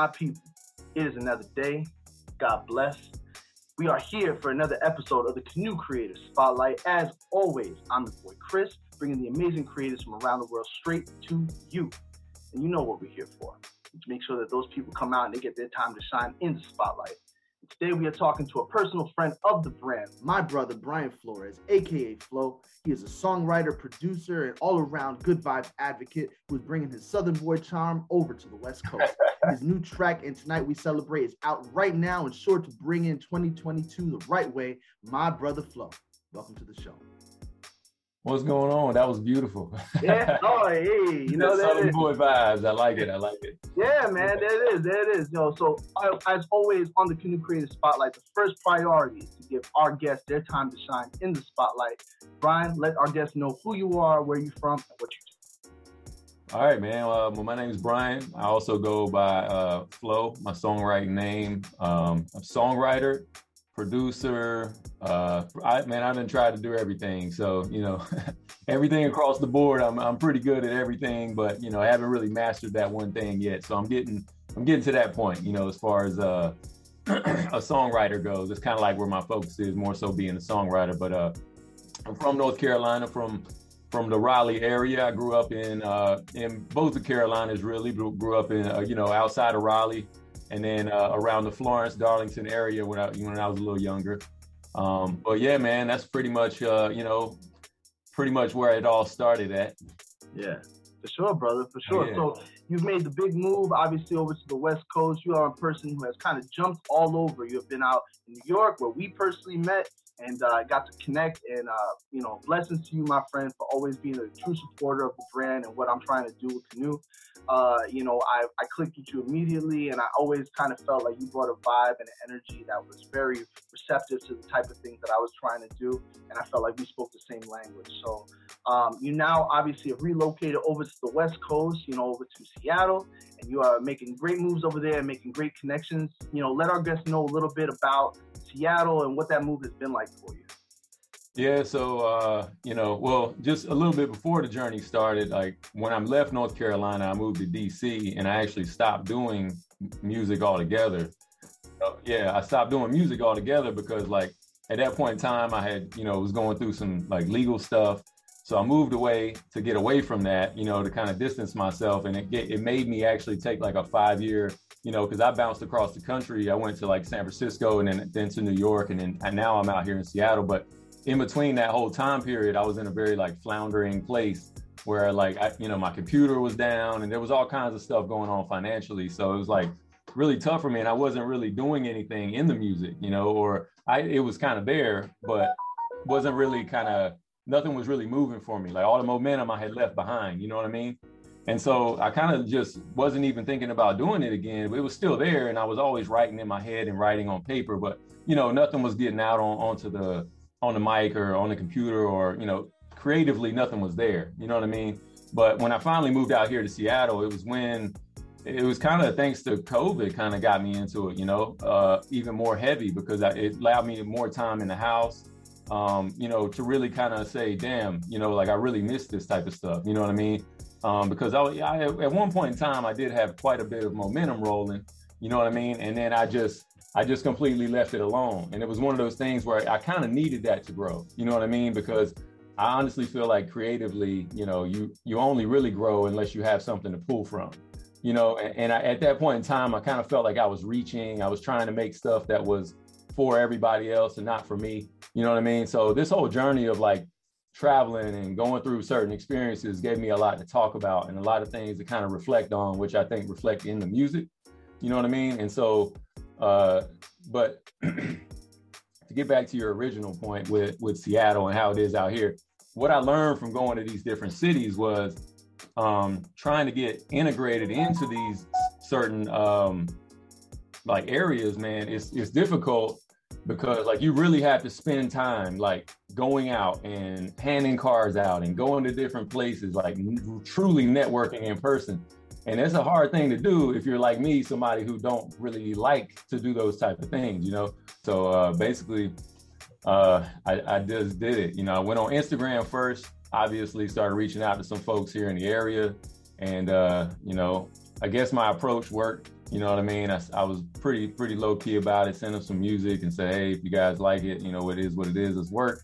my people? It is another day. God bless. We are here for another episode of the Canoe Creator Spotlight. As always, I'm the boy Chris, bringing the amazing creators from around the world straight to you. And you know what we're here for. To make sure that those people come out and they get their time to shine in the spotlight. Today we are talking to a personal friend of the brand, my brother Brian Flores, aka Flo. He is a songwriter, producer, and all-around good vibes advocate who is bringing his Southern boy charm over to the West Coast. his new track, and tonight we celebrate, is out right now and sure to bring in 2022 the right way. My brother Flo. Welcome to the show. What's going on? That was beautiful. Yeah. Oh, hey, you know that Southern boy vibes. I like it. I like it. Yeah, man. There it is. There it is. You know, so uh, as always on the Canoe Creative Spotlight, the first priority is to give our guests their time to shine in the spotlight. Brian, let our guests know who you are, where you're from, and what you do. All right, man. Uh, well, my name is Brian. I also go by uh, Flo, my songwriting name. Um, I'm a songwriter, producer. Uh, I, man, I've been trying to do everything. So, you know, everything across the board, I'm, I'm pretty good at everything, but, you know, I haven't really mastered that one thing yet. So I'm getting, I'm getting to that point, you know, as far as uh, a songwriter goes. It's kind of like where my focus is more so being a songwriter, but uh, I'm from North Carolina, from from the Raleigh area. I grew up in uh, in both the Carolinas. Really grew up in uh, you know outside of Raleigh, and then uh, around the Florence, Darlington area when I when I was a little younger. Um, but yeah, man, that's pretty much uh, you know pretty much where it all started at. Yeah, for sure, brother, for sure. Yeah. So you've made the big move, obviously, over to the West Coast. You are a person who has kind of jumped all over. You have been out in New York, where we personally met and uh, got to connect. And uh, you know, blessings to you, my friend, for always being a true supporter of the brand and what I'm trying to do with Canoe. Uh, you know, I, I clicked with you immediately, and I always kind of felt like you brought a vibe and an energy that was very receptive to the type of things that I was trying to do, and I felt like we spoke the same language. So, um, you now obviously have relocated over to the West Coast, you know, over to Seattle, and you are making great moves over there and making great connections. You know, let our guests know a little bit about Seattle and what that move has been like for you. Yeah, so uh, you know, well, just a little bit before the journey started, like when I left North Carolina, I moved to DC and I actually stopped doing music altogether. Uh, yeah, I stopped doing music altogether because like at that point in time I had, you know, was going through some like legal stuff. So I moved away to get away from that, you know, to kind of distance myself and it it made me actually take like a 5 year you know, because I bounced across the country. I went to like San Francisco and then then to New York, and then and now I'm out here in Seattle. But in between that whole time period, I was in a very like floundering place where like I, you know my computer was down and there was all kinds of stuff going on financially. So it was like really tough for me, and I wasn't really doing anything in the music, you know, or I it was kind of there, but wasn't really kind of nothing was really moving for me. Like all the momentum I had left behind, you know what I mean? And so I kind of just wasn't even thinking about doing it again. It was still there, and I was always writing in my head and writing on paper. But you know, nothing was getting out on onto the on the mic or on the computer or you know, creatively, nothing was there. You know what I mean? But when I finally moved out here to Seattle, it was when it was kind of thanks to COVID, kind of got me into it. You know, uh, even more heavy because I, it allowed me more time in the house. Um, you know, to really kind of say, damn, you know, like I really miss this type of stuff. You know what I mean? um, because I, I, at one point in time I did have quite a bit of momentum rolling, you know what I mean, and then I just I just completely left it alone, and it was one of those things where I kind of needed that to grow, you know what I mean, because I honestly feel like creatively, you know, you you only really grow unless you have something to pull from, you know, and, and I, at that point in time I kind of felt like I was reaching, I was trying to make stuff that was for everybody else and not for me, you know what I mean, so this whole journey of like traveling and going through certain experiences gave me a lot to talk about and a lot of things to kind of reflect on, which I think reflect in the music. You know what I mean? And so, uh, but to get back to your original point with with Seattle and how it is out here, what I learned from going to these different cities was um, trying to get integrated into these certain um, like areas. Man, it's it's difficult because like you really have to spend time like going out and handing cars out and going to different places like truly networking in person. And it's a hard thing to do if you're like me somebody who don't really like to do those type of things you know? So uh, basically uh, I, I just did it you know? I went on instagram first obviously started reaching out to some folks here in the area. And uh, you know i guess my approach worked You know what I mean? I, I was pretty pretty low key about it. Sent them some music and say, hey, if you guys like it, you know, it is what it is. It's work.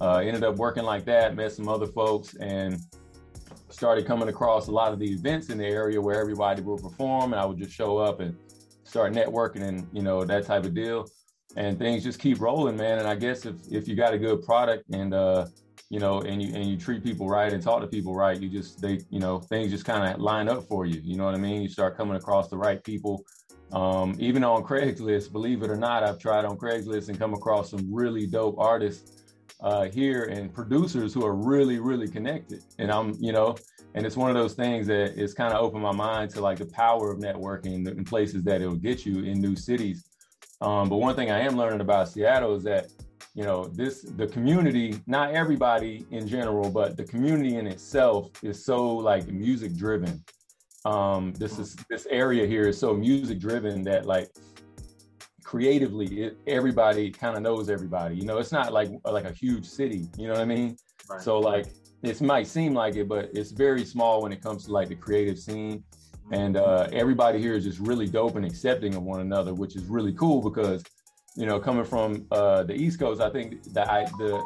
Uh, ended up working like that. Met some other folks and started coming across a lot of the events in the area where everybody would perform, and I would just show up and start networking and you know that type of deal. And things just keep rolling, man. And I guess if if you got a good product and uh, you know, and you and you treat people right and talk to people right, you just they, you know, things just kind of line up for you. You know what I mean? You start coming across the right people. Um, even on Craigslist, believe it or not, I've tried on Craigslist and come across some really dope artists uh, here and producers who are really, really connected. And I'm, you know, and it's one of those things that it's kind of opened my mind to like the power of networking in places that it'll get you in new cities. Um, but one thing I am learning about Seattle is that you know this the community not everybody in general but the community in itself is so like music driven um this is this area here is so music driven that like creatively it, everybody kind of knows everybody. You know it's not like like a huge city you know what i mean? Right. so like it might seem like it but it's very small when it comes to like the creative scene. And uh, everybody here is just really dope and accepting of one another which is really cool because you know, coming from uh, the East Coast, I think that I, the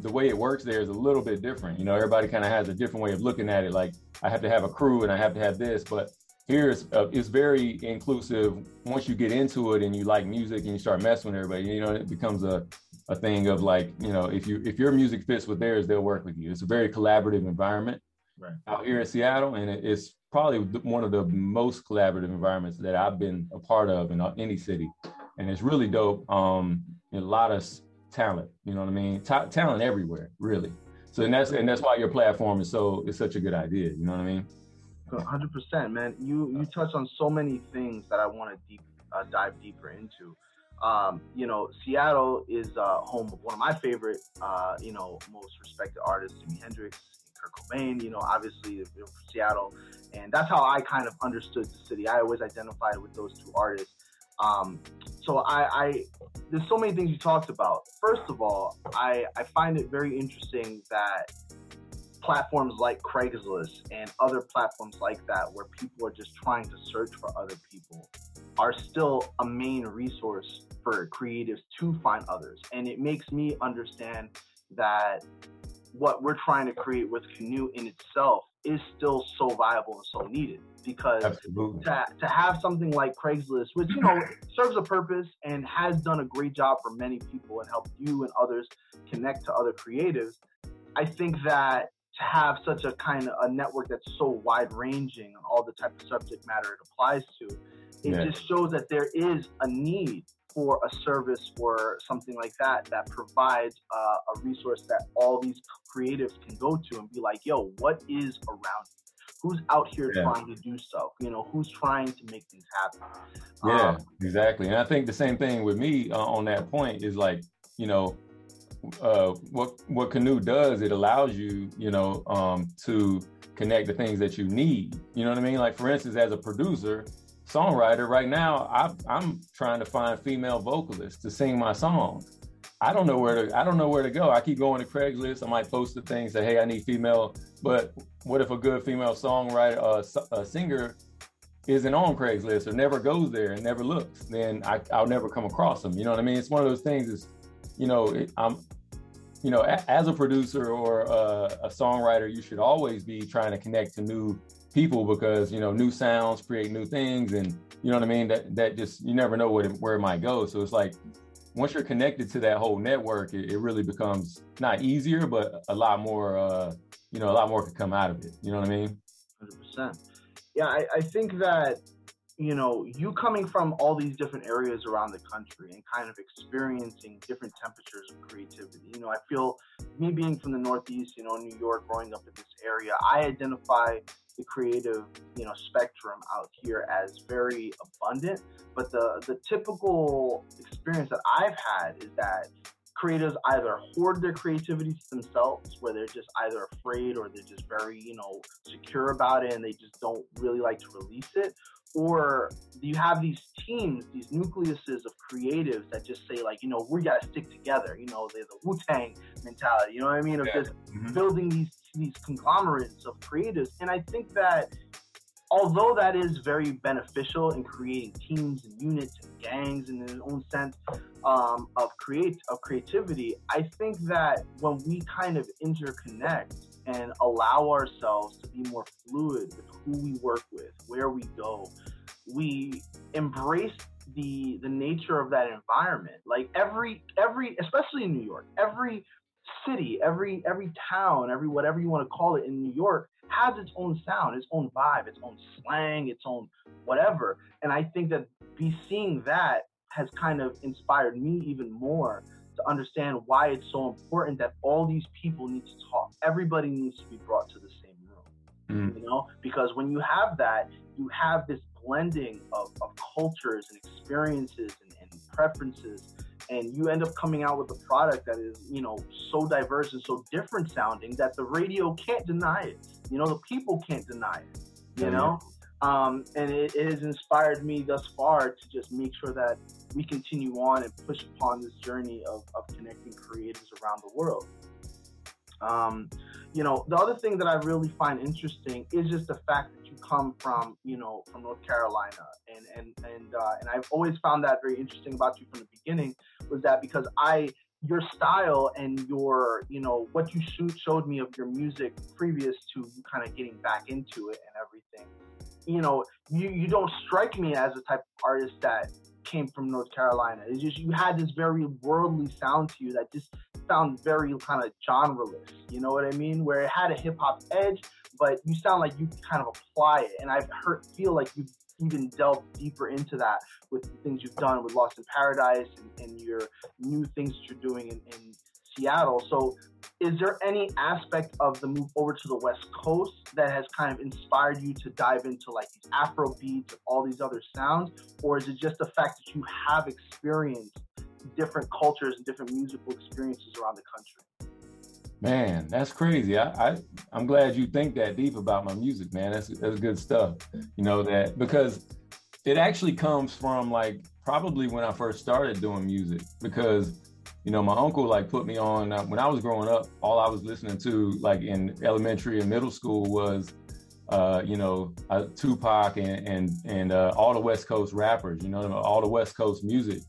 the way it works there is a little bit different. You know, everybody kind of has a different way of looking at it. Like I have to have a crew and I have to have this, but here it's, uh, it's very inclusive. Once you get into it and you like music and you start messing with everybody, you know, it becomes a, a thing of like, you know, if you if your music fits with theirs, they'll work with you. It's a very collaborative environment right. out here in Seattle, and it's probably one of the most collaborative environments that I've been a part of in any city and it's really dope. Um, a lot of talent, you know what I mean? Ta- talent everywhere, really. So and that's and that's why your platform is so it's such a good idea. You know what I mean? Hundred percent, man. You you touch on so many things that I want to deep uh, dive deeper into. Um, you know, Seattle is uh, home of one of my favorite, uh, you know, most respected artists, Jimi Hendrix, Kurt Cobain. You know, obviously Seattle, and that's how I kind of understood the city. I always identified with those two artists. Um, so I, I, there's so many things you talked about. First of all, I, I find it very interesting that platforms like Craigslist and other platforms like that, where people are just trying to search for other people, are still a main resource for creatives to find others. And it makes me understand that what we're trying to create with Canoe in itself is still so viable and so needed because to, to have something like Craigslist, which you know serves a purpose and has done a great job for many people and helped you and others connect to other creatives, I think that to have such a kind of a network that's so wide ranging on all the type of subject matter it applies to, it just shows that there is a need for a service or something like that that provides uh, a resource that all these creatives can go to and be like, yo, what is around you? Who's out here yeah. trying to do stuff? You know, who's trying to make things happen? Yeah, um, exactly. And I think the same thing with me uh, on that point is like, you know, uh, what what Canoe does, it allows you, you know, um, to connect the things that you need. You know what I mean? Like for instance, as a producer, songwriter right now I, am trying to find female vocalists to sing my songs i don't know where to i don't know where to go. I keep going to craigslist. I might post the things say hey i need female but what if a good female songwriter uh, a singer isn't on craigslist or never goes there and never looks then I, i'll never come across them. You know what i mean? It's one of those things is you know it, i'm you know as a producer or a, a songwriter you should always be trying to connect to new people because you know new sounds create new things and you know what i mean? That that just you never know where it, where it might go. So it's like once you're connected to that whole network it, it really becomes not easier but a lot more uh you know a lot more could come out of it you know what i mean 100% yeah i, I think that you know, you coming from all these different areas around the country and kind of experiencing different temperatures of creativity. You know, I feel me being from the Northeast, you know, New York, growing up in this area, I identify the creative, you know, spectrum out here as very abundant. But the the typical experience that I've had is that creatives either hoard their creativity to themselves, where they're just either afraid or they're just very, you know, secure about it and they just don't really like to release it, or you have these teams, these nucleuses of creatives that just say like, you know, we got to stick together. You know, there's a Wu Tang mentality. You know what I mean? Of yeah. just mm-hmm. building these these conglomerates of creatives. And I think that although that is very beneficial in creating teams and units and gangs in its own sense um, of create of creativity, I think that when we kind of interconnect and allow ourselves to be more fluid with who we work with, where we go, we embrace the the nature of that environment. Like every every especially in New York, every city, every every town, every whatever you want to call it in New York has its own sound, its own vibe, its own slang, its own whatever. And I think that be seeing that has kind of inspired me even more to understand why it's so important that all these people need to talk. Everybody needs to be brought to the same room. Mm. You know, because when you have that, you have this blending of, of cultures and experiences and, and preferences and you end up coming out with a product that is you know so diverse and so different sounding that the radio can't deny it. You know the people can't deny it you know? um, and it, it, has inspired me thus far to just make sure that we continue on and push upon this journey of, of connecting creators around the world um, you know the other thing that i really find interesting is just the fact that you come from you know from north carolina. And and and uh, and i've always found that very interesting about you from the beginning was that because I your style and your you know what you shoot, showed me of your music previous to kind of getting back into it and everything you know you you don't strike me as a type of artist that came from north carolina. It's just you had this very worldly sound to you that just sound very kind of genreless you know what i mean? Where it had a hip-hop edge but you sound like you kind of apply it. And i've heard feel like you even delve deeper into that with the things you've done with Lost in Paradise and, and your new things that you're doing in, in Seattle. So, is there any aspect of the move over to the West Coast that has kind of inspired you to dive into like these Afro beats and all these other sounds, or is it just the fact that you have experienced different cultures and different musical experiences around the country? Man, that's crazy. I, I I'm glad you think that deep about my music, man. That's that's good stuff. You know that because it actually comes from like probably when I first started doing music because you know my uncle like put me on uh, when I was growing up. All I was listening to like in elementary and middle school was uh, you know uh, Tupac and and and uh, all the West Coast rappers. You know all the West Coast music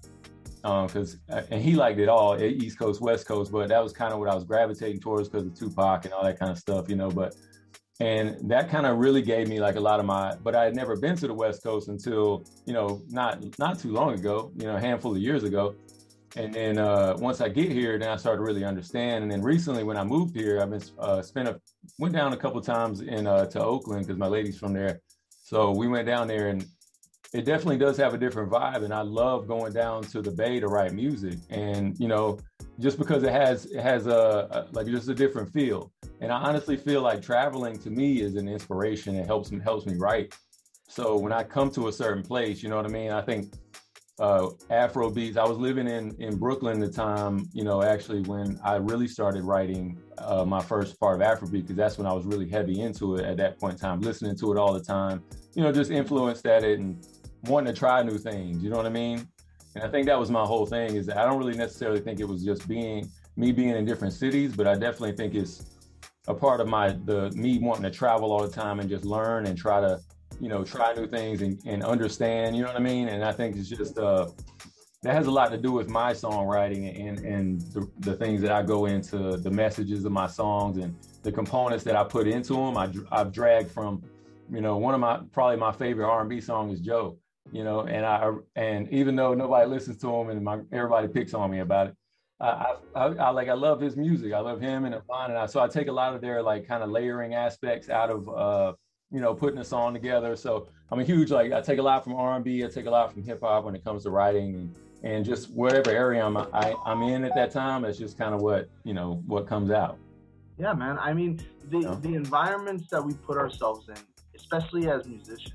because um, uh, and he liked it all East Coast, West Coast, but that was kind of what I was gravitating towards because of Tupac and all that kind of stuff, you know. But and that kind of really gave me like a lot of my. But I had never been to the West Coast until you know not not too long ago, you know, a handful of years ago. And then uh, once I get here, then I started to really understand. And then recently, when I moved here, I've been uh, spent a went down a couple times in uh, to Oakland because my lady's from there. So we went down there and it definitely does have a different vibe and i love going down to the bay to write music. And you know just because it has it has a, a, like just a different feel. And i honestly feel like traveling to me is an inspiration. It helps me helps me write. So when i come to a certain place you know what i mean? I think uh, afro beats i was living in in brooklyn the time you know actually when i really started writing uh, my first part of afrobeat because that's when i was really heavy into it at that point in time listening to it all the time. You know just influenced at it and wanting to try new things. You know what I mean? And I think that was my whole thing is that I don't really necessarily think it was just being me being in different cities, but I definitely think it's a part of my the me wanting to travel all the time and just learn and try to, you know, try new things and, and understand, you know what I mean? And I think it's just uh that has a lot to do with my songwriting and and the, the things that I go into, the messages of my songs and the components that I put into them. I, I've dragged from, you know, one of my probably my favorite R&B song is Joe you know, and I and even though nobody listens to him and my everybody picks on me about it, I, I, I, like I love his music. I love him and Avant, and I, so I take a lot of their like kind of layering aspects out of uh, you know putting a song together. So I'm a huge like I take a lot from R&B, I take a lot from hip hop when it comes to writing and, and just whatever area I'm I, I'm in at that time. It's just kind of what you know what comes out. Yeah, man. I mean the yeah. the environments that we put ourselves in, especially as musicians,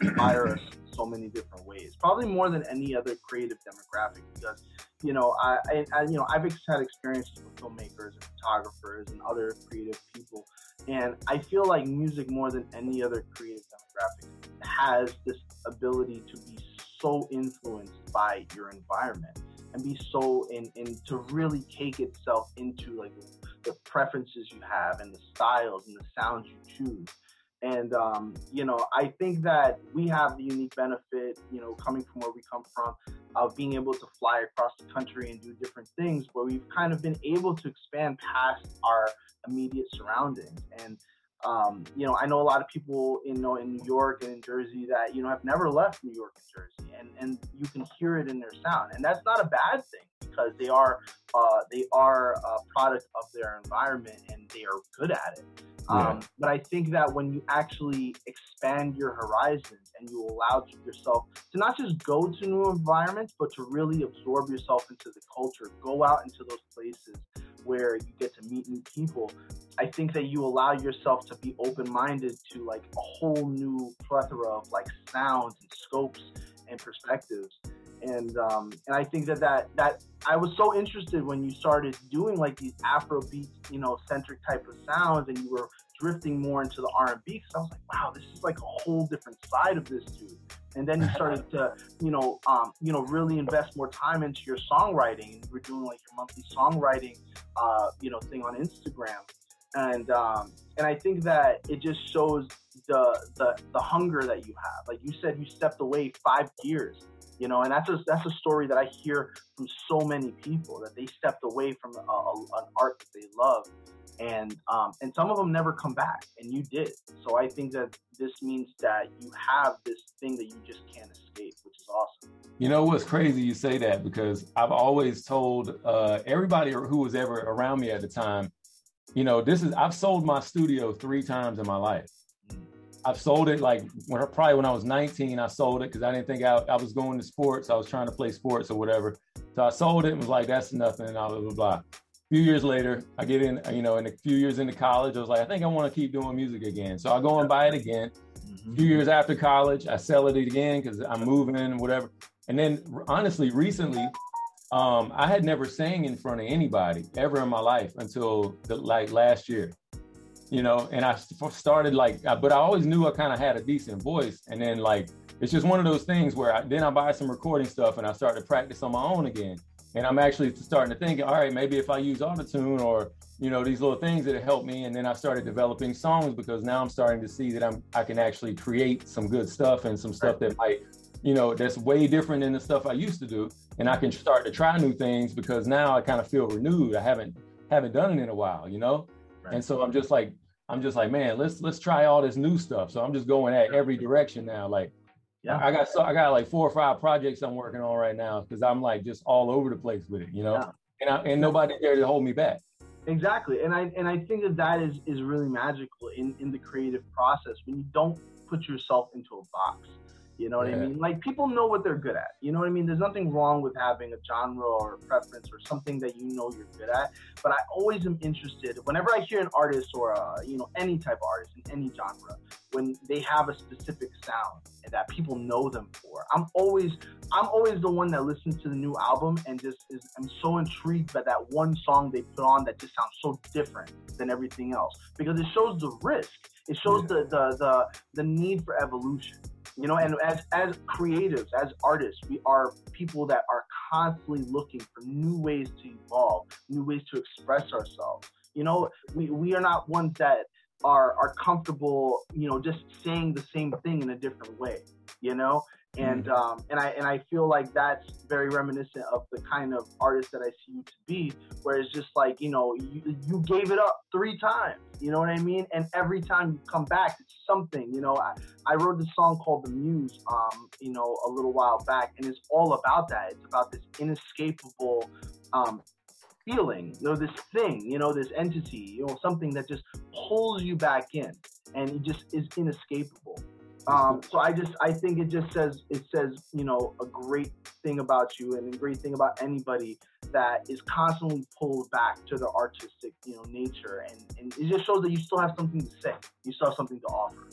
inspire us so many different ways. Probably more than any other creative demographic because, you know, I, I, I you know I've had experiences with filmmakers and photographers and other creative people, and I feel like music more than any other creative demographic has this ability to be so influenced by your environment and be so in, in to really take itself into like the preferences you have and the styles and the sounds you choose And um, you know, I think that we have the unique benefit, you know, coming from where we come from, of being able to fly across the country and do different things, where we've kind of been able to expand past our immediate surroundings. And um, you know, I know a lot of people in, you know, in New York and in Jersey that you know have never left New York and Jersey, and and you can hear it in their sound, and that's not a bad thing because they are uh, they are a product of their environment and they are good at it. Um, But I think that when you actually expand your horizons and you allow yourself to not just go to new environments, but to really absorb yourself into the culture, go out into those places where you get to meet new people. I think that you allow yourself to be open minded to like a whole new plethora of like sounds and scopes and perspectives. And um, and I think that, that that I was so interested when you started doing like these Afrobeat, you know, centric type of sounds, and you were drifting more into the R and B. Because I was like, wow, this is like a whole different side of this dude. And then you started to, you know, um, you know, really invest more time into your songwriting. You were doing like your monthly songwriting, uh, you know, thing on Instagram. And um, and I think that it just shows the the the hunger that you have. Like you said, you stepped away five years you know and that's a that's a story that i hear from so many people that they stepped away from a, a, an art that they love. And um, and some of them never come back and you did. So i think that this means that you have this thing that you just can't escape which is awesome. You know what's crazy you say that? Because i've always told uh, everybody who was ever around me at the time you know this is i've sold my studio three times in my life I've sold it like when probably when I was 19, I sold it because I didn't think I, I was going to sports. I was trying to play sports or whatever. So I sold it and was like, that's nothing, and blah, blah, blah. A few years later, I get in, you know, in a few years into college, I was like, I think I want to keep doing music again. So I go and buy it again. Mm-hmm. A few years after college, I sell it again because I'm moving and whatever. And then honestly, recently, um, I had never sang in front of anybody ever in my life until the, like last year you know, and I started like, but I always knew I kind of had a decent voice. And then like, it's just one of those things where I, then I buy some recording stuff and I start to practice on my own again. And I'm actually starting to think, all right, maybe if I use autotune or, you know, these little things that help me. And then I started developing songs because now I'm starting to see that I'm, I can actually create some good stuff and some stuff that might, you know, that's way different than the stuff I used to do. And I can start to try new things because now I kind of feel renewed. I haven't, haven't done it in a while, you know? Right. And so I'm just like I'm just like, man, let's let's try all this new stuff. So I'm just going at every direction now. Like, yeah, I got so I got like four or five projects I'm working on right now because I'm like just all over the place with it, you know. Yeah. And I, and nobody there to hold me back. Exactly, and I and I think that that is is really magical in in the creative process when you don't put yourself into a box. You know what yeah. I mean? Like people know what they're good at. You know what I mean? There's nothing wrong with having a genre or a preference or something that you know you're good at. But I always am interested whenever I hear an artist or a, you know any type of artist in any genre when they have a specific sound that people know them for. I'm always I'm always the one that listens to the new album and just is I'm so intrigued by that one song they put on that just sounds so different than everything else because it shows the risk. It shows yeah. the, the the the need for evolution you know and as as creatives as artists we are people that are constantly looking for new ways to evolve new ways to express ourselves. You know we, we are not ones that are are comfortable you know just saying the same thing in a different way you know and mm-hmm. um, and I and I feel like that's very reminiscent of the kind of artist that I see you to be, where it's just like you know you, you gave it up three times, you know what I mean, and every time you come back, it's something, you know. I, I wrote this song called The Muse, um, you know, a little while back, and it's all about that. It's about this inescapable um, feeling, you know, this thing, you know, this entity, you know, something that just pulls you back in, and it just is inescapable. Um, so I just I think it just says it says you know a great thing about you and a great thing about anybody that is constantly pulled back to the artistic you know nature and, and it just shows that you still have something to say you still have something to offer.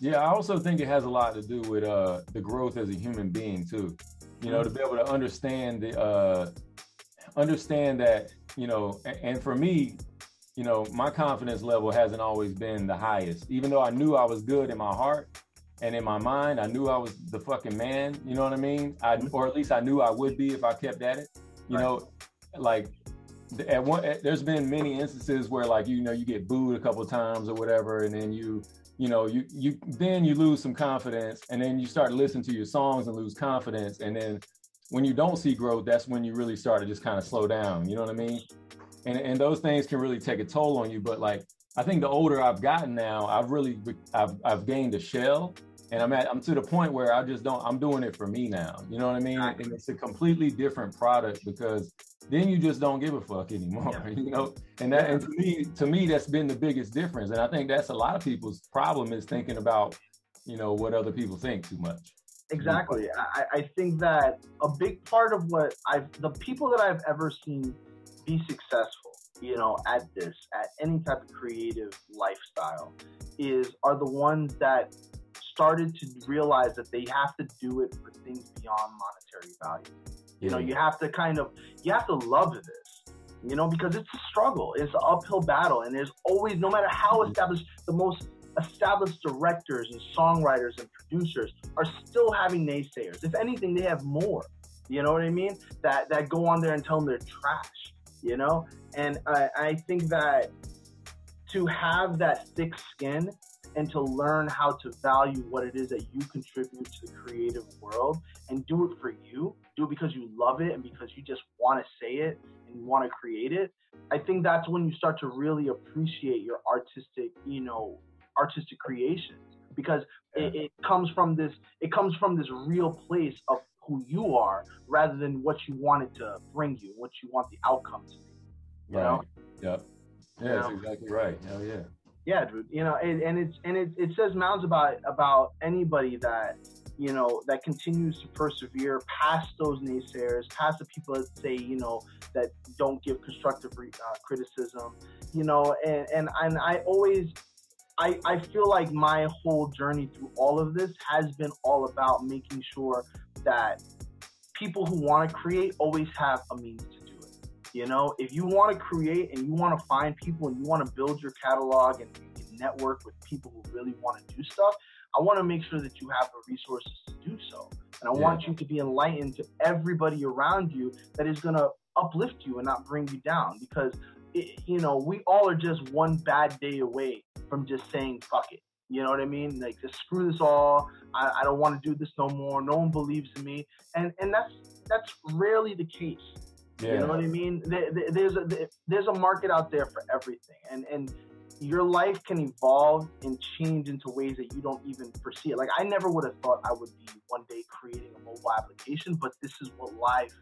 Yeah, I also think it has a lot to do with uh, the growth as a human being too. You know, to be able to understand the uh, understand that you know, and for me, you know, my confidence level hasn't always been the highest. Even though I knew I was good in my heart, and in my mind, I knew I was the fucking man. You know what I mean? I, mm-hmm. or at least I knew I would be if I kept at it. You right. know, like at one, at, there's been many instances where like you know you get booed a couple times or whatever, and then you you know, you you then you lose some confidence, and then you start to listen to your songs and lose confidence, and then when you don't see growth, that's when you really start to just kind of slow down. You know what I mean? And and those things can really take a toll on you. But like I think the older I've gotten now, I've really I've I've gained a shell, and I'm at I'm to the point where I just don't I'm doing it for me now. You know what I mean? And it's a completely different product because then you just don't give a fuck anymore. Yeah. You know, and that and to me to me that's been the biggest difference. And I think that's a lot of people's problem is thinking about you know what other people think too much. Exactly. I, I think that a big part of what I've the people that I've ever seen be successful, you know, at this, at any type of creative lifestyle, is are the ones that started to realize that they have to do it for things beyond monetary value. You know, you have to kind of you have to love this, you know, because it's a struggle, it's an uphill battle, and there's always, no matter how mm-hmm. established the most established directors and songwriters and producers are still having naysayers. If anything, they have more. You know what I mean? That that go on there and tell them they're trash. You know, and I, I think that to have that thick skin and to learn how to value what it is that you contribute to the creative world and do it for you, do it because you love it and because you just want to say it and you want to create it. I think that's when you start to really appreciate your artistic, you know, artistic creations because yeah. it, it comes from this it comes from this real place of who you are rather than what you wanted to bring you, what you want the outcome to be. You right. know? Yep. Yeah, you that's know? exactly right. Hell yeah. Yeah, dude. You know, and, and it's and it, it says mounds about about anybody that you know that continues to persevere past those naysayers, past the people that say you know that don't give constructive uh, criticism. You know, and and and I always I, I feel like my whole journey through all of this has been all about making sure that people who want to create always have a means to. You know, if you want to create and you want to find people and you want to build your catalog and, and network with people who really want to do stuff, I want to make sure that you have the resources to do so. And I yeah. want you to be enlightened to everybody around you that is going to uplift you and not bring you down because it, you know, we all are just one bad day away from just saying fuck it. You know what I mean? Like just screw this all. I, I don't want to do this no more. No one believes in me, and and that's that's rarely the case. Yeah. You know what I mean? There's a there's a market out there for everything, and and your life can evolve and change into ways that you don't even foresee it. Like I never would have thought I would be one day creating a mobile application, but this is what life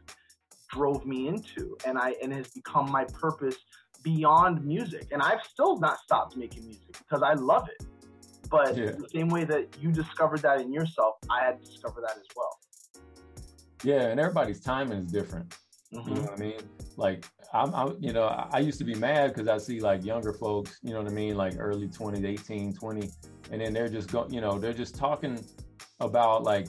drove me into and I and has become my purpose beyond music. And I've still not stopped making music because I love it. But yeah. the same way that you discovered that in yourself, I had to discover that as well. Yeah, and everybody's timing is different. Mm-hmm. You know what I mean? Like I'm, I'm you know, I used to be mad because I see like younger folks, you know what I mean, like early 20s, 18, 20, and then they're just going, you know, they're just talking about like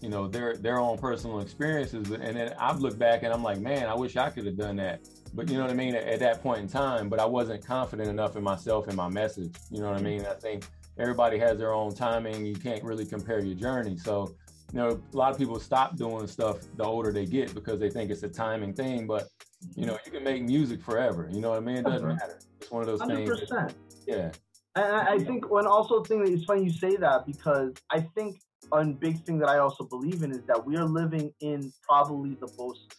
you know their their own personal experiences But and then i've looked back and i'm like man i wish i could have done that. But you know what i mean? At, at, that point in time but i wasn't confident enough in myself and my message you know what i mean? I think everybody has their own timing you can't really compare your journey. So you know a lot of people stop doing stuff the older they get because they think it's a timing thing but you know mm-hmm. you can make music forever you know what i mean? It doesn't matter. It's one of those 100%. things yeah. And I think when also thing that it's funny you say that because I think one big thing that I also believe in is that we are living in probably the most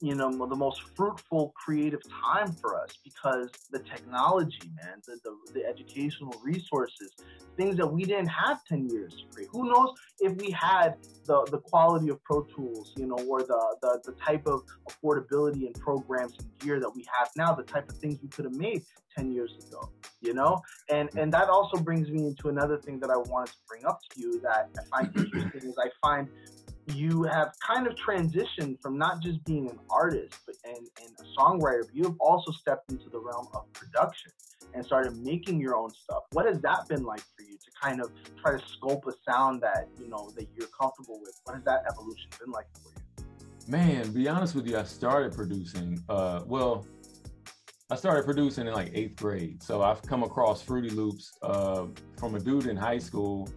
you know the most fruitful creative time for us because the technology man the, the, the, educational resources things that we didn't have 10 years to create. Who knows if we had the, the quality of pro tools you know or the, the, the type of affordability and programs and gear that we have now the type of things we could have made 10 years ago you know? And and that also brings me into another thing that i wanted to bring up to you that i find interesting is i find you have kind of transitioned from not just being an artist but and, and a songwriter but you have also stepped into the realm of production and started making your own stuff what has that been like for you to kind of try to sculpt a sound that you know that you're comfortable with what has that evolution been like for you man be honest with you i started producing uh well I started producing in like eighth grade. So I've come across Fruity Loops uh, from a dude in high school.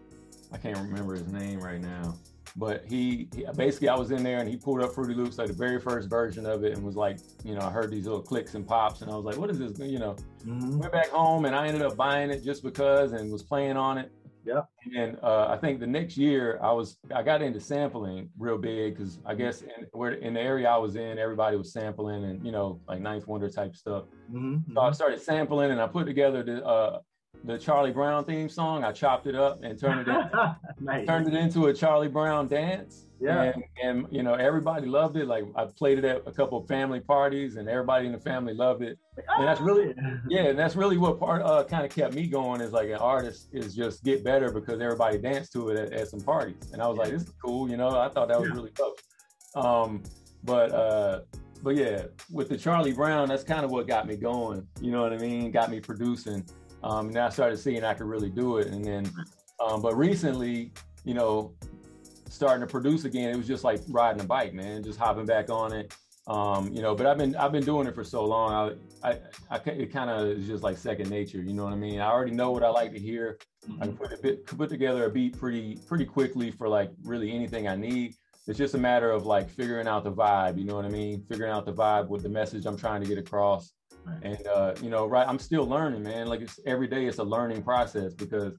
I can't remember his name right now. But he, he, basically I was in there and he pulled up Fruity Loops, like the very first version of it, and was like, you know, I heard these little clicks and pops, and I was like, what is this? You know, mm-hmm. went back home and I ended up buying it just because and was playing on it. Yeah. And uh, I think the next year I was I got into sampling real big because I guess in where in the area I was in, everybody was sampling and you know like 9th Wonder type stuff. Mm-hmm. So I started sampling and I put together the uh, the Charlie Brown theme song. I chopped it up and turned it into, nice. turned it into a Charlie Brown dance. Yeah. And, and, you know everybody loved it. Like I played it at a couple of family parties, and everybody in the family loved it. And that's really yeah, and that's really what part uh, kind of kept me going is like an artist is just get better because everybody danced to it at, at some parties. And I was like, this is cool. You know, I thought that was really dope. Um, but uh, but yeah, with the Charlie Brown, that's kind of what got me going. You know what I mean? Got me producing. Um, and I started seeing I could really do it. And then, um, but recently, you know, starting to produce again, it was just like riding a bike, man, just hopping back on it. Um, you know, but I've been I've been doing it for so long. I I, I it kind of is just like second nature. You know what I mean? I already know what I like to hear. I can put a bit put together a beat pretty pretty quickly for like really anything I need. It's just a matter of like figuring out the vibe. You know what I mean? Figuring out the vibe with the message I'm trying to get across. And uh, you know, right, I'm still learning, man. Like it's every day, it's a learning process because,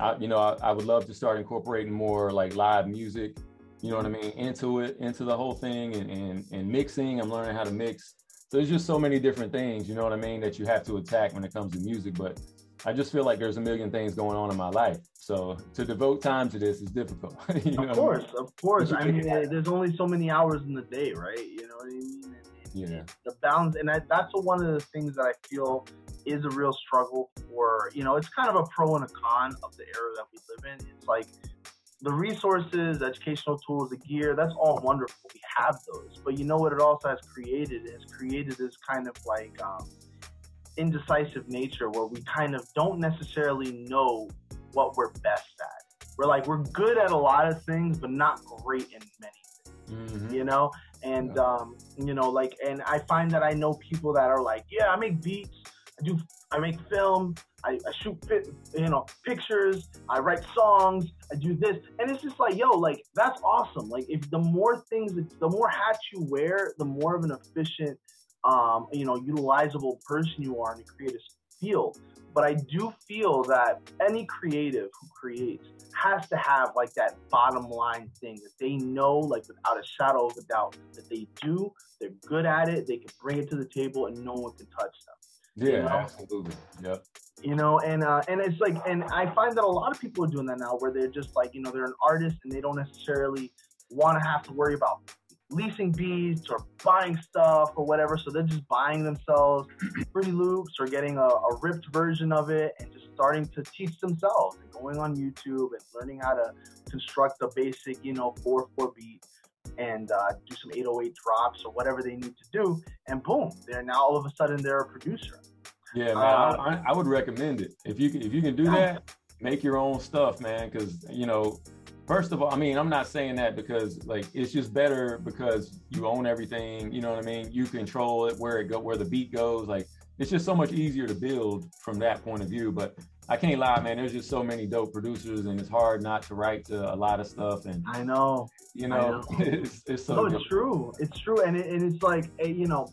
I, you know, I, I would love to start incorporating more like live music, you know what I mean, into it, into the whole thing, and and and mixing. I'm learning how to mix. So there's just so many different things, you know what I mean, that you have to attack when it comes to music. But I just feel like there's a million things going on in my life. So to devote time to this is difficult. you know of course, of course. I mean, there's only so many hours in the day, right? You know what I mean? Yeah. the balance. And I, that's one of the things that I feel is a real struggle for, you know, it's kind of a pro and a con of the era that we live in. It's like the resources, educational tools, the gear, that's all wonderful. We have those. But you know what it also has created? Has created this kind of like um, indecisive nature where we kind of don't necessarily know what we're best at. We're like, we're good at a lot of things, but not great in many mm-hmm. you know? and yeah. um, you know, like, and I find that I know people that are like, yeah, I make beats, I do, I make film, I, I shoot, you know, pictures, I write songs, I do this, and it's just like, yo, like that's awesome. Like, if the more things, the more hats you wear, the more of an efficient, um, you know, utilizable person you are in the creative field. But I do feel that any creative who creates has to have like that bottom line thing that they know, like without a shadow of a doubt, that they do, they're good at it, they can bring it to the table, and no one can touch them. Yeah, you know? absolutely. Yep. You know, and uh, and it's like, and I find that a lot of people are doing that now, where they're just like, you know, they're an artist and they don't necessarily want to have to worry about leasing beats or buying stuff or whatever. So they're just buying themselves Fruity Loops or getting a, a, ripped version of it and just starting to teach themselves and going on YouTube and learning how to construct a basic, you know, 4 4 beat and uh, do some 808 drops or whatever they need to do. And boom, they're now all of a sudden they're a producer. Yeah, man, uh, I, I, would recommend it. If you can, if you can do that, make your own stuff, man. Because you know, First of all, I mean, I'm not saying that because like it's just better because you own everything. You know what I mean? You control it where it go, where the beat goes. Like it's just so much easier to build from that point of view. But I can't lie, man. There's just so many dope producers, and it's hard not to write to a lot of stuff. And I know, you know, know. it's, it's so. No, it's true. It's true, and it, and it's like eh, you know,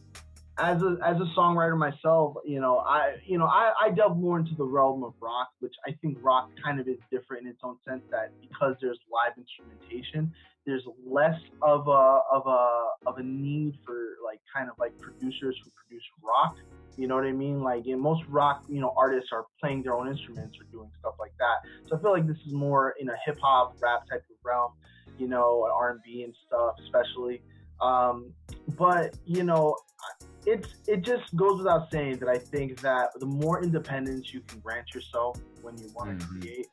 as a as a songwriter myself, you know, I you know I, I delve more into the realm of rock, which I think rock kind of is different in its own sense that because there's live instrumentation, there's less of a of a of a need for like kind of like producers who produce rock. You know what I mean? Like in most rock, you know, artists are playing their own instruments or doing stuff like that. So I feel like this is more in a hip hop rap type of realm, you know, R and B and stuff, especially. Um, but you know, it's it just goes without saying that I think that the more independence you can grant yourself when you want to mm-hmm. create,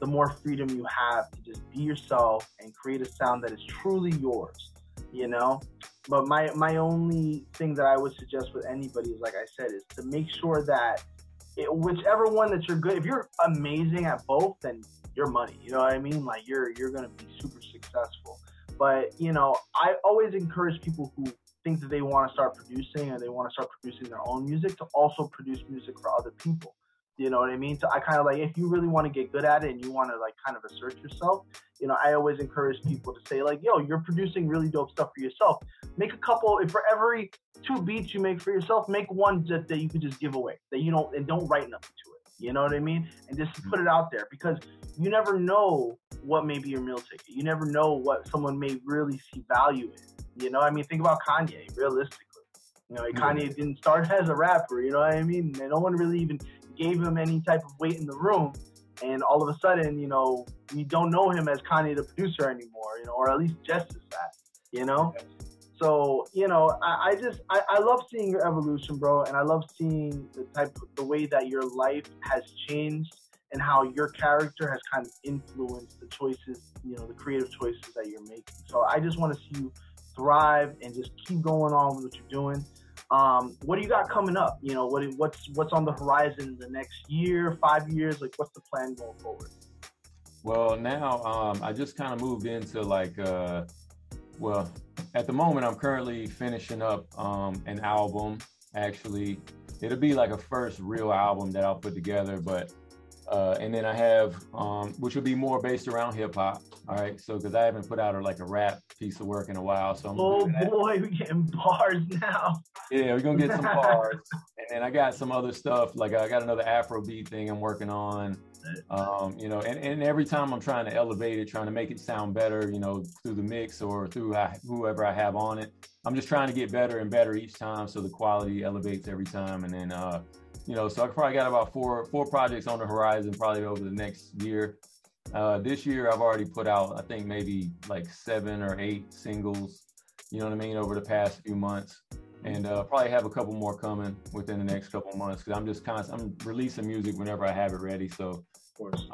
the more freedom you have to just be yourself and create a sound that is truly yours. You know, but my my only thing that I would suggest with anybody is like I said is to make sure that it, whichever one that you're good. If you're amazing at both, then your money. You know what I mean? Like you're you're gonna be super successful. But you know, I always encourage people who think that they want to start producing and they want to start producing their own music to also produce music for other people. You know what I mean? So I kind of like if you really want to get good at it and you want to like kind of assert yourself, you know, I always encourage people to say like, yo, you're producing really dope stuff for yourself. Make a couple if for every two beats you make for yourself, make one that, that you could just give away that you don't and don't write nothing to it. You know what I mean? And just mm-hmm. put it out there because you never know what may be your meal ticket. You never know what someone may really see value in. You know, I mean, think about Kanye. Realistically, you know, Kanye didn't start as a rapper. You know what I mean? And no one really even gave him any type of weight in the room. And all of a sudden, you know, we don't know him as Kanye the producer anymore. You know, or at least just as that. You know. So you know, I, I just I, I love seeing your evolution, bro, and I love seeing the type the way that your life has changed and how your character has kind of influenced the choices, you know, the creative choices that you're making. So I just want to see you thrive and just keep going on with what you're doing. Um, what do you got coming up? You know, what what's what's on the horizon the next year, five years? Like, what's the plan going forward? Well, now um, I just kind of moved into like, uh, well, at the moment I'm currently finishing up um, an album. Actually, it'll be like a first real album that I'll put together, but uh, and then I have, um, which will be more based around hip hop. All right. So, because I haven't put out a, like a rap piece of work in a while. So, I'm oh boy, we're getting bars now. Yeah, we're going to get some bars. and then I got some other stuff. Like, I got another Afrobeat thing I'm working on. Um, you know, and, and every time I'm trying to elevate it, trying to make it sound better, you know, through the mix or through whoever I have on it. I'm just trying to get better and better each time. So the quality elevates every time. And then, uh, you know, so I probably got about four four projects on the horizon, probably over the next year. Uh, this year, I've already put out, I think maybe like seven or eight singles. You know what I mean? Over the past few months, and uh, probably have a couple more coming within the next couple months because I'm just constant. I'm releasing music whenever I have it ready. So,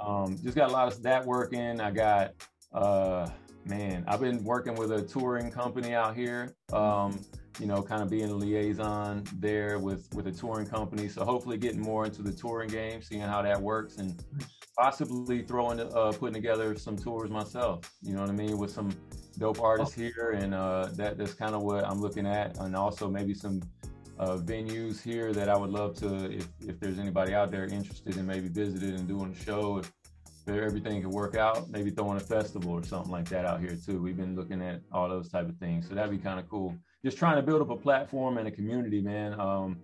um, just got a lot of that working. I got, uh, man, I've been working with a touring company out here. Um, you know, kind of being a liaison there with with a touring company. So hopefully getting more into the touring game, seeing how that works, and possibly throwing uh, putting together some tours myself. You know what I mean, with some dope artists here, and uh, that that's kind of what I'm looking at, and also maybe some uh, venues here that I would love to, if if there's anybody out there interested in maybe visiting and doing a show, if everything could work out, maybe throwing a festival or something like that out here too. We've been looking at all those type of things, so that'd be kind of cool just trying to build up a platform and a community, man. Um,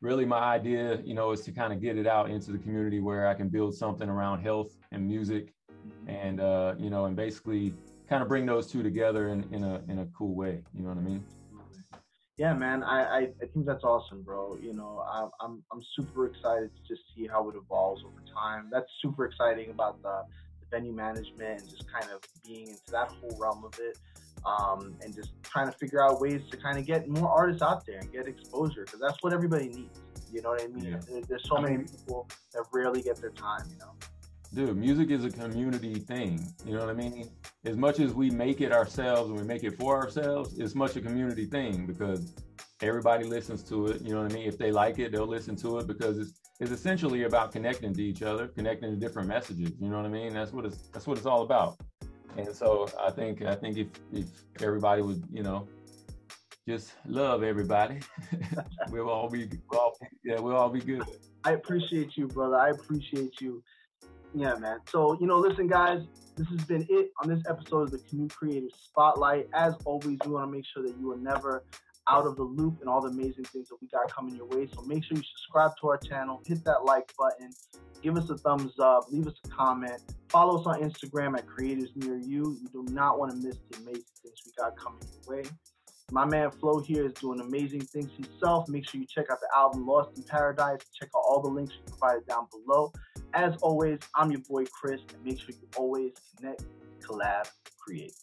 really, my idea, you know, is to kind of get it out into the community where I can build something around health and music, and uh, you know, and basically kind of bring those two together in, in a in a cool way. You know what I mean? Yeah, man. I, I, I think that's awesome, bro. You know, I, I'm I'm super excited to just see how it evolves over time. That's super exciting about the, the venue management and just kind of being into that whole realm of it um, and just trying to figure out ways to kind of get more artists out there and get exposure because that's what everybody needs. You know what I mean? Yeah. There's so many people that rarely get their time. You know. Dude, music is a community thing. You know what I mean? As much as we make it ourselves and we make it for ourselves, it's much a community thing because everybody listens to it. You know what I mean? If they like it, they'll listen to it because it's it's essentially about connecting to each other, connecting to different messages. You know what I mean? That's what it's that's what it's all about. And so I think I think if if everybody would you know just love everybody, we'll all be yeah we'll all be good. I appreciate you, brother. I appreciate you. Yeah, man. So you know, listen, guys. This has been it on this episode of the Canoe Creative Spotlight. As always, we want to make sure that you are never out of the loop and all the amazing things that we got coming your way. So make sure you subscribe to our channel, hit that like button, give us a thumbs up, leave us a comment, follow us on Instagram at Creators Near You. You do not want to miss the amazing things we got coming your way. My man Flo here is doing amazing things himself. Make sure you check out the album Lost in Paradise. Check out all the links we provided down below. As always, I'm your boy Chris, and make sure you always connect, collab, create.